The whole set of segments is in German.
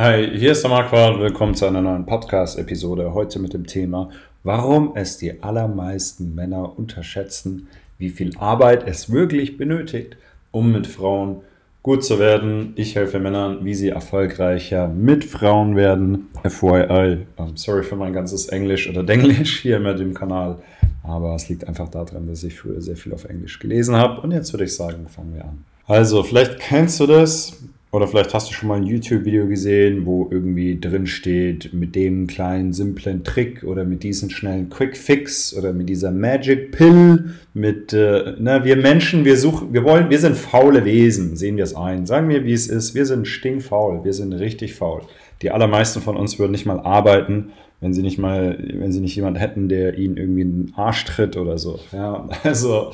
Hi, hier ist der Marquardt. Willkommen zu einer neuen Podcast-Episode. Heute mit dem Thema, warum es die allermeisten Männer unterschätzen, wie viel Arbeit es wirklich benötigt, um mit Frauen gut zu werden. Ich helfe Männern, wie sie erfolgreicher mit Frauen werden. FYI, um, sorry für mein ganzes Englisch oder Denglisch hier mit dem Kanal. Aber es liegt einfach daran, dass ich früher sehr viel auf Englisch gelesen habe. Und jetzt würde ich sagen, fangen wir an. Also, vielleicht kennst du das. Oder vielleicht hast du schon mal ein YouTube-Video gesehen, wo irgendwie drin steht, mit dem kleinen simplen Trick oder mit diesem schnellen Quick Fix oder mit dieser Magic Pill, mit, äh, na, wir Menschen, wir suchen, wir wollen, wir sind faule Wesen, sehen wir es ein. Sagen wir, wie es ist, wir sind stinkfaul, wir sind richtig faul. Die allermeisten von uns würden nicht mal arbeiten, wenn sie nicht mal, wenn sie nicht jemanden hätten, der ihnen irgendwie einen Arsch tritt oder so. Ja, also,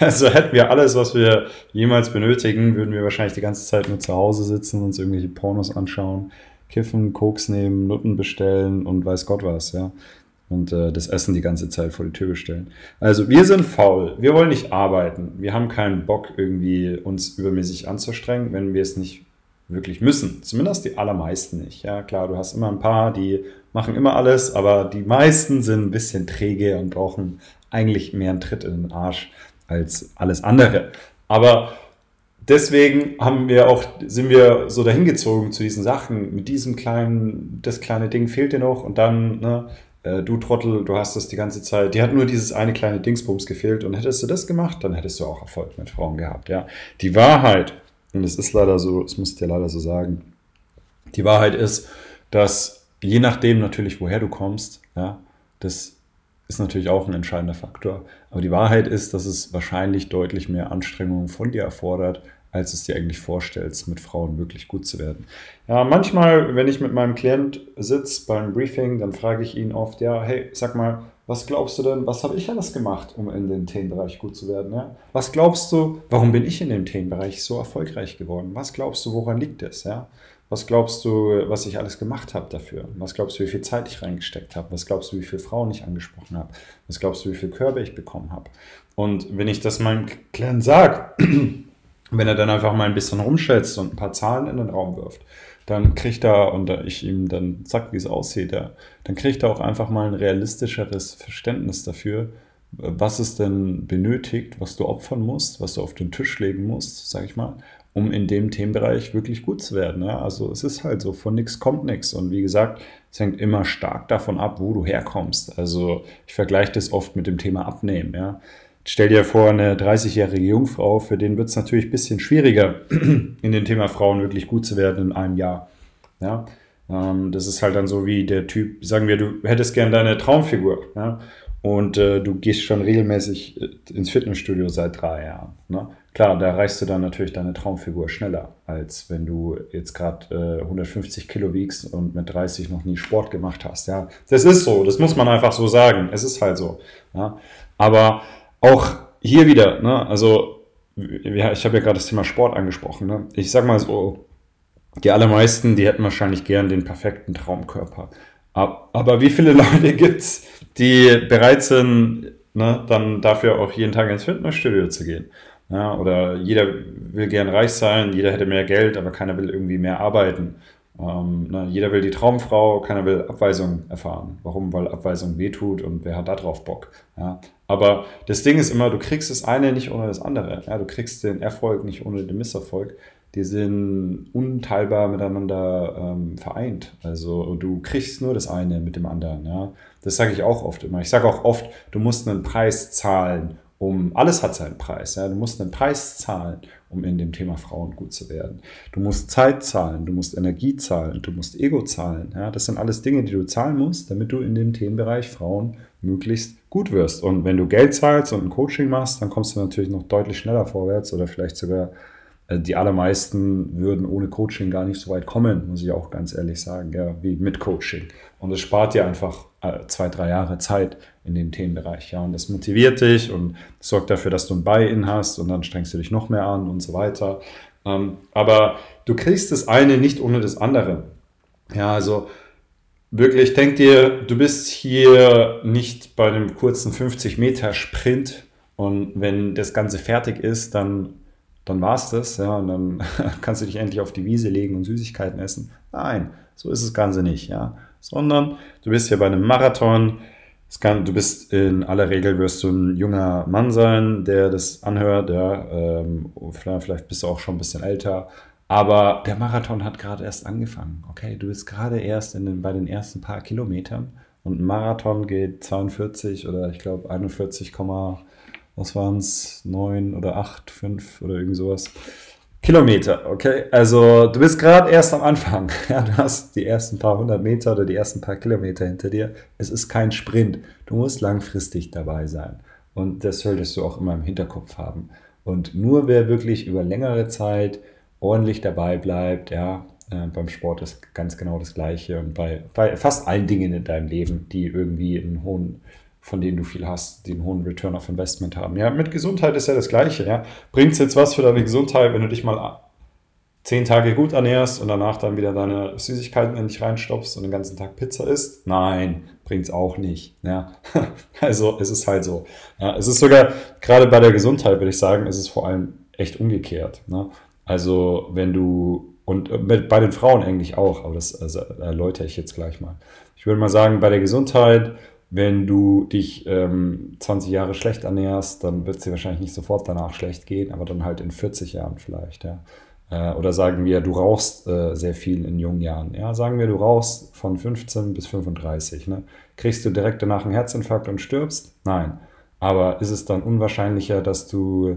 also hätten wir alles, was wir jemals benötigen, würden wir wahrscheinlich die ganze Zeit nur zu Hause sitzen, uns irgendwelche Pornos anschauen, kiffen, Koks nehmen, Nutten bestellen und weiß Gott was, ja. Und äh, das Essen die ganze Zeit vor die Tür bestellen. Also wir sind faul, wir wollen nicht arbeiten, wir haben keinen Bock irgendwie uns übermäßig anzustrengen, wenn wir es nicht wirklich müssen. Zumindest die allermeisten nicht. Ja, klar, du hast immer ein paar, die machen immer alles, aber die meisten sind ein bisschen träge und brauchen eigentlich mehr einen Tritt in den Arsch als alles andere. Aber deswegen haben wir auch, sind wir so dahingezogen zu diesen Sachen. Mit diesem kleinen, das kleine Ding fehlt dir noch und dann, ne, äh, du Trottel, du hast das die ganze Zeit. Die hat nur dieses eine kleine Dingsbums gefehlt und hättest du das gemacht, dann hättest du auch Erfolg mit Frauen gehabt. Ja, die Wahrheit, und es ist leider so, es muss ich dir leider so sagen, die Wahrheit ist, dass je nachdem natürlich, woher du kommst, ja, das ist natürlich auch ein entscheidender Faktor. Aber die Wahrheit ist, dass es wahrscheinlich deutlich mehr Anstrengungen von dir erfordert, als es dir eigentlich vorstellst, mit Frauen wirklich gut zu werden. Ja, manchmal, wenn ich mit meinem Klient sitze beim Briefing, dann frage ich ihn oft, ja, hey, sag mal, was glaubst du denn, was habe ich alles gemacht, um in dem Themenbereich gut zu werden? Ja? Was glaubst du, warum bin ich in dem Themenbereich so erfolgreich geworden? Was glaubst du, woran liegt es? Ja? Was glaubst du, was ich alles gemacht habe dafür? Was glaubst du, wie viel Zeit ich reingesteckt habe? Was glaubst du, wie viele Frauen ich angesprochen habe? Was glaubst du, wie viele Körbe ich bekommen habe? Und wenn ich das meinem Kleinen sage, wenn er dann einfach mal ein bisschen rumschätzt und ein paar Zahlen in den Raum wirft, dann kriegt er, und ich ihm dann sag, wie es aussieht, dann kriegt er auch einfach mal ein realistischeres Verständnis dafür, was es denn benötigt, was du opfern musst, was du auf den Tisch legen musst, sag ich mal, um in dem Themenbereich wirklich gut zu werden. Ja? Also es ist halt so, von nichts kommt nichts. Und wie gesagt, es hängt immer stark davon ab, wo du herkommst. Also ich vergleiche das oft mit dem Thema Abnehmen. Ja? Stell dir vor, eine 30-jährige Jungfrau, für den wird es natürlich ein bisschen schwieriger, in dem Thema Frauen wirklich gut zu werden in einem Jahr. Ja? Ähm, das ist halt dann so wie der Typ, sagen wir, du hättest gern deine Traumfigur. Ja? Und äh, du gehst schon regelmäßig äh, ins Fitnessstudio seit drei Jahren. Ne? Klar, da erreichst du dann natürlich deine Traumfigur schneller, als wenn du jetzt gerade äh, 150 Kilo wiegst und mit 30 noch nie Sport gemacht hast. Ja, das ist so, das muss man einfach so sagen. Es ist halt so. Ja? Aber auch hier wieder, ne? also ich habe ja gerade das Thema Sport angesprochen. Ne? Ich sag mal so, die allermeisten, die hätten wahrscheinlich gern den perfekten Traumkörper. Aber wie viele Leute gibt es, die bereit sind, ne, dann dafür auch jeden Tag ins Fitnessstudio zu gehen? Ja, oder jeder will gern reich sein, jeder hätte mehr Geld, aber keiner will irgendwie mehr arbeiten. Ähm, ne, jeder will die Traumfrau, keiner will Abweisung erfahren. Warum? Weil Abweisung wehtut und wer hat da drauf Bock? Ja, aber das Ding ist immer, du kriegst das eine nicht ohne das andere. Ja, du kriegst den Erfolg nicht ohne den Misserfolg die sind unteilbar miteinander ähm, vereint. Also du kriegst nur das eine mit dem anderen. Ja? Das sage ich auch oft immer. Ich sage auch oft, du musst einen Preis zahlen, um alles hat seinen Preis. Ja? Du musst einen Preis zahlen, um in dem Thema Frauen gut zu werden. Du musst Zeit zahlen, du musst Energie zahlen, du musst Ego zahlen. Ja? Das sind alles Dinge, die du zahlen musst, damit du in dem Themenbereich Frauen möglichst gut wirst. Und wenn du Geld zahlst und ein Coaching machst, dann kommst du natürlich noch deutlich schneller vorwärts oder vielleicht sogar äh, die allermeisten würden ohne Coaching gar nicht so weit kommen, muss ich auch ganz ehrlich sagen, ja, wie mit Coaching. Und es spart dir einfach äh, zwei, drei Jahre Zeit in dem Themenbereich. Ja, und das motiviert dich und sorgt dafür, dass du ein Buy-in hast und dann strengst du dich noch mehr an und so weiter. Ähm, aber du kriegst das eine nicht ohne das andere. Ja, also wirklich, denk dir, du bist hier nicht bei einem kurzen 50 Meter Sprint und wenn das Ganze fertig ist, dann dann war es das, ja, und dann kannst du dich endlich auf die Wiese legen und Süßigkeiten essen. Nein, so ist das Ganze nicht, ja. Sondern du bist ja bei einem Marathon, kann, du bist in aller Regel wirst du ein junger Mann sein, der das anhört, ja. Ähm, vielleicht bist du auch schon ein bisschen älter. Aber der Marathon hat gerade erst angefangen. Okay, du bist gerade erst den, bei den ersten paar Kilometern und ein Marathon geht 42 oder ich glaube 41, was waren es, 9 oder 8, 5 oder irgend sowas. Kilometer, okay? Also du bist gerade erst am Anfang. Ja, du hast die ersten paar hundert Meter oder die ersten paar Kilometer hinter dir. Es ist kein Sprint. Du musst langfristig dabei sein. Und das solltest du auch immer im Hinterkopf haben. Und nur wer wirklich über längere Zeit ordentlich dabei bleibt, ja, äh, beim Sport ist ganz genau das Gleiche und bei, bei fast allen Dingen in deinem Leben, die irgendwie einen hohen von denen du viel hast, die einen hohen Return of Investment haben. Ja, mit Gesundheit ist ja das Gleiche. Ja. Bringt es jetzt was für deine Gesundheit, wenn du dich mal zehn Tage gut ernährst und danach dann wieder deine Süßigkeiten in dich reinstopfst und den ganzen Tag Pizza isst? Nein, bringt es auch nicht. Ja. Also es ist halt so. Ja, es ist sogar, gerade bei der Gesundheit, würde ich sagen, ist es vor allem echt umgekehrt. Ne? Also wenn du, und bei den Frauen eigentlich auch, aber das also, erläutere ich jetzt gleich mal. Ich würde mal sagen, bei der Gesundheit wenn du dich ähm, 20 Jahre schlecht ernährst, dann wird es dir wahrscheinlich nicht sofort danach schlecht gehen, aber dann halt in 40 Jahren vielleicht, ja. Äh, oder sagen wir, du rauchst äh, sehr viel in jungen Jahren. Ja, sagen wir, du rauchst von 15 bis 35. Ne? Kriegst du direkt danach einen Herzinfarkt und stirbst? Nein. Aber ist es dann unwahrscheinlicher, dass du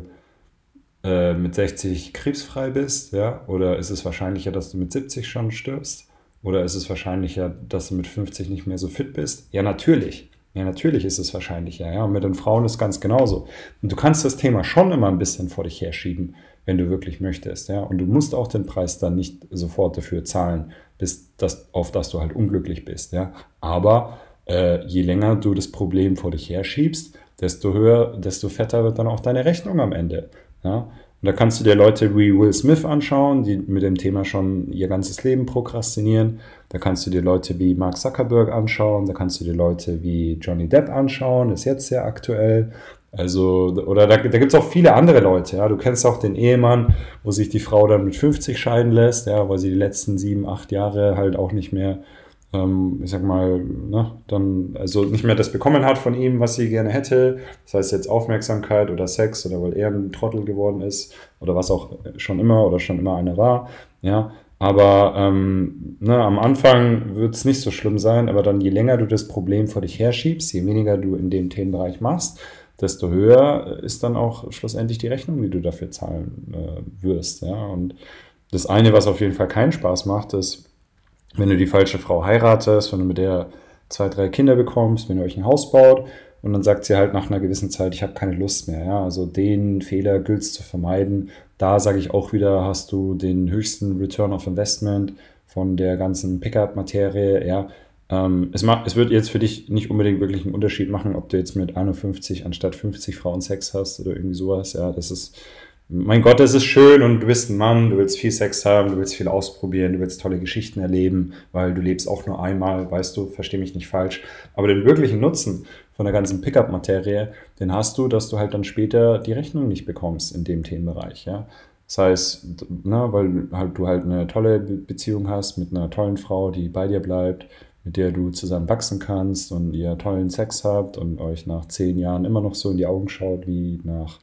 äh, mit 60 krebsfrei bist? Ja? Oder ist es wahrscheinlicher, dass du mit 70 schon stirbst? Oder ist es wahrscheinlicher, dass du mit 50 nicht mehr so fit bist? Ja, natürlich. Ja, natürlich ist es wahrscheinlicher. Ja, und mit den Frauen ist ganz genauso. Und du kannst das Thema schon immer ein bisschen vor dich herschieben, wenn du wirklich möchtest. Ja, und du musst auch den Preis dann nicht sofort dafür zahlen, bis das, auf das du halt unglücklich bist. Ja, aber äh, je länger du das Problem vor dich herschiebst, desto höher, desto fetter wird dann auch deine Rechnung am Ende. Ja, und da kannst du dir Leute wie Will Smith anschauen, die mit dem Thema schon ihr ganzes Leben prokrastinieren. Da kannst du dir Leute wie Mark Zuckerberg anschauen. Da kannst du dir Leute wie Johnny Depp anschauen. Ist jetzt sehr aktuell. Also, oder da, da gibt es auch viele andere Leute. Ja. Du kennst auch den Ehemann, wo sich die Frau dann mit 50 scheiden lässt, ja, weil sie die letzten sieben, acht Jahre halt auch nicht mehr ähm, ich sag mal, ne, dann also nicht mehr das bekommen hat von ihm, was sie gerne hätte. Das heißt jetzt Aufmerksamkeit oder Sex oder weil er ein Trottel geworden ist oder was auch schon immer oder schon immer einer war. Ja, aber ähm, ne, am Anfang wird es nicht so schlimm sein, aber dann je länger du das Problem vor dich herschiebst, je weniger du in dem Themenbereich machst, desto höher ist dann auch schlussendlich die Rechnung, die du dafür zahlen äh, wirst. Ja? Und das eine, was auf jeden Fall keinen Spaß macht, ist, wenn du die falsche Frau heiratest, wenn du mit der zwei, drei Kinder bekommst, wenn ihr euch ein Haus baut und dann sagt sie halt nach einer gewissen Zeit, ich habe keine Lust mehr. Ja? Also den Fehler gilt es zu vermeiden. Da sage ich auch wieder, hast du den höchsten Return of Investment von der ganzen Pickup-Materie. Ja? Ähm, es, es wird jetzt für dich nicht unbedingt wirklich einen Unterschied machen, ob du jetzt mit 51 anstatt 50 Frauen Sex hast oder irgendwie sowas. Ja, das ist mein Gott, es ist schön und du bist ein Mann, du willst viel Sex haben, du willst viel ausprobieren, du willst tolle Geschichten erleben, weil du lebst auch nur einmal, weißt du, versteh mich nicht falsch. Aber den wirklichen Nutzen von der ganzen Pickup-Materie, den hast du, dass du halt dann später die Rechnung nicht bekommst in dem Themenbereich, ja. Das heißt, ne, weil halt du halt eine tolle Beziehung hast mit einer tollen Frau, die bei dir bleibt, mit der du zusammen wachsen kannst und ihr tollen Sex habt und euch nach zehn Jahren immer noch so in die Augen schaut wie nach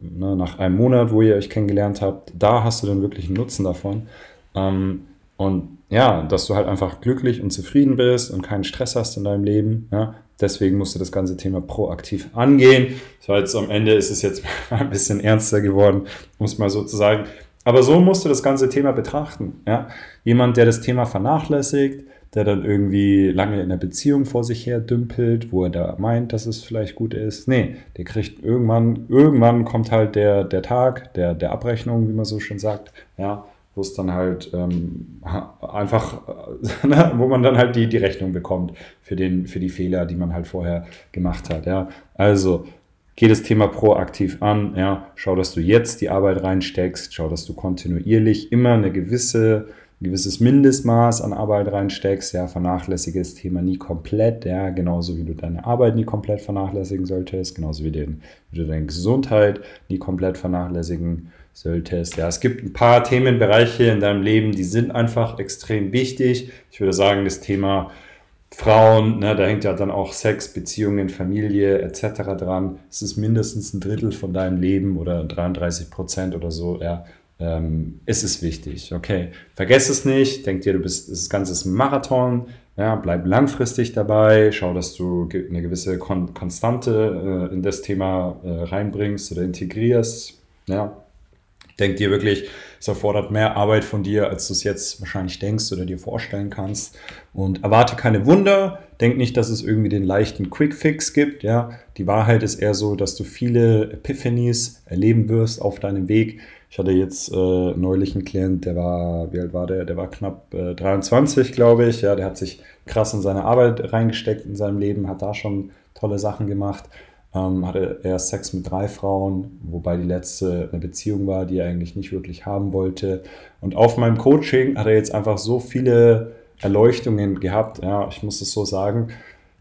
ne, nach einem Monat, wo ihr euch kennengelernt habt, da hast du dann wirklich einen Nutzen davon. Ähm, und ja, dass du halt einfach glücklich und zufrieden bist und keinen Stress hast in deinem Leben. Ja? Deswegen musst du das ganze Thema proaktiv angehen. So jetzt am Ende ist es jetzt ein bisschen ernster geworden, muss man sozusagen. Aber so musst du das ganze Thema betrachten. Ja? Jemand, der das Thema vernachlässigt, der dann irgendwie lange in einer Beziehung vor sich her dümpelt, wo er da meint, dass es vielleicht gut ist. Nee, der kriegt irgendwann, irgendwann kommt halt der, der Tag der, der Abrechnung, wie man so schön sagt, ja, wo es dann halt ähm, einfach, ne, wo man dann halt die, die Rechnung bekommt für, den, für die Fehler, die man halt vorher gemacht hat. Ja. Also geh das Thema proaktiv an, ja, schau, dass du jetzt die Arbeit reinsteckst, schau, dass du kontinuierlich immer eine gewisse ein gewisses Mindestmaß an Arbeit reinsteckst, ja, vernachlässige das Thema nie komplett, ja, genauso wie du deine Arbeit nie komplett vernachlässigen solltest, genauso wie, den, wie du deine Gesundheit nie komplett vernachlässigen solltest. Ja, es gibt ein paar Themenbereiche in deinem Leben, die sind einfach extrem wichtig. Ich würde sagen, das Thema Frauen, ne, da hängt ja dann auch Sex, Beziehungen, Familie etc. dran. Es ist mindestens ein Drittel von deinem Leben oder 33 Prozent oder so. Ja, ähm, ist es wichtig. Okay, vergesst es nicht. Denk dir, du bist das Ganze ist ein Marathon. Ja, bleib langfristig dabei. Schau, dass du eine gewisse Kon Konstante äh, in das Thema äh, reinbringst oder integrierst. Ja, denk dir wirklich, es erfordert mehr Arbeit von dir, als du es jetzt wahrscheinlich denkst oder dir vorstellen kannst. Und erwarte keine Wunder. Denk nicht, dass es irgendwie den leichten Quick-Fix gibt. Ja, die Wahrheit ist eher so, dass du viele Epiphanies erleben wirst auf deinem Weg. Ich hatte jetzt äh, neulich einen Klient, der war, wie alt war der? Der war knapp äh, 23, glaube ich. Ja, der hat sich krass in seine Arbeit reingesteckt in seinem Leben, hat da schon tolle Sachen gemacht. Ähm, hatte erst Sex mit drei Frauen, wobei die letzte eine Beziehung war, die er eigentlich nicht wirklich haben wollte. Und auf meinem Coaching hat er jetzt einfach so viele Erleuchtungen gehabt. Ja, ich muss es so sagen.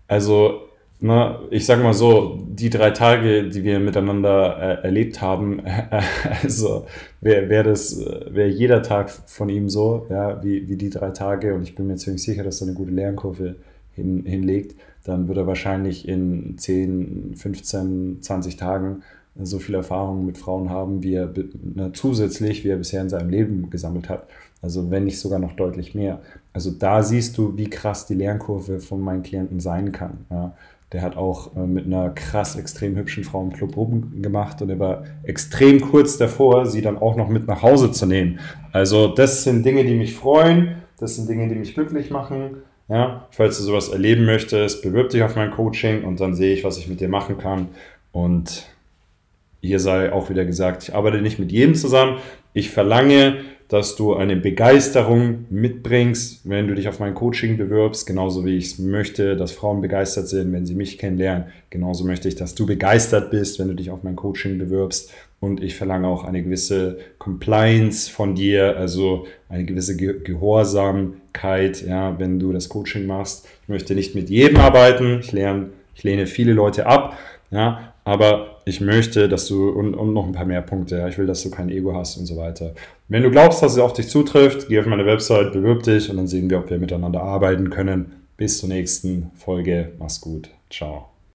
Also na, ich sag mal so, die drei Tage, die wir miteinander äh, erlebt haben, äh, also wäre wär das, wäre jeder Tag von ihm so, ja, wie, wie die drei Tage und ich bin mir ziemlich sicher, dass er eine gute Lernkurve hin, hinlegt, dann wird er wahrscheinlich in 10, 15, 20 Tagen so viel Erfahrung mit Frauen haben, wie er ne, zusätzlich, wie er bisher in seinem Leben gesammelt hat. Also wenn nicht sogar noch deutlich mehr. Also da siehst du, wie krass die Lernkurve von meinen Klienten sein kann. Ja. Der hat auch äh, mit einer krass extrem hübschen Frau im Club rumgemacht und er war extrem kurz davor, sie dann auch noch mit nach Hause zu nehmen. Also das sind Dinge, die mich freuen, das sind Dinge, die mich glücklich machen. Ja, falls du sowas erleben möchtest, bewirb dich auf mein Coaching und dann sehe ich, was ich mit dir machen kann. Und hier sei auch wieder gesagt, ich arbeite nicht mit jedem zusammen. Ich verlange, dass du eine Begeisterung mitbringst, wenn du dich auf mein Coaching bewirbst, genauso wie ich es möchte, dass Frauen begeistert sind, wenn sie mich kennenlernen. Genauso möchte ich, dass du begeistert bist, wenn du dich auf mein Coaching bewirbst. Und ich verlange auch eine gewisse Compliance von dir, also eine gewisse Gehorsamkeit, ja, wenn du das Coaching machst. Ich möchte nicht mit jedem arbeiten. Ich lerne, ich lehne viele Leute ab, ja, aber ich möchte, dass du, und, und noch ein paar mehr Punkte, ja, ich will, dass du kein Ego hast und so weiter. Wenn du glaubst, dass es auf dich zutrifft, geh auf meine Website, bewirb dich und dann sehen wir, ob wir miteinander arbeiten können. Bis zur nächsten Folge. Mach's gut. Ciao.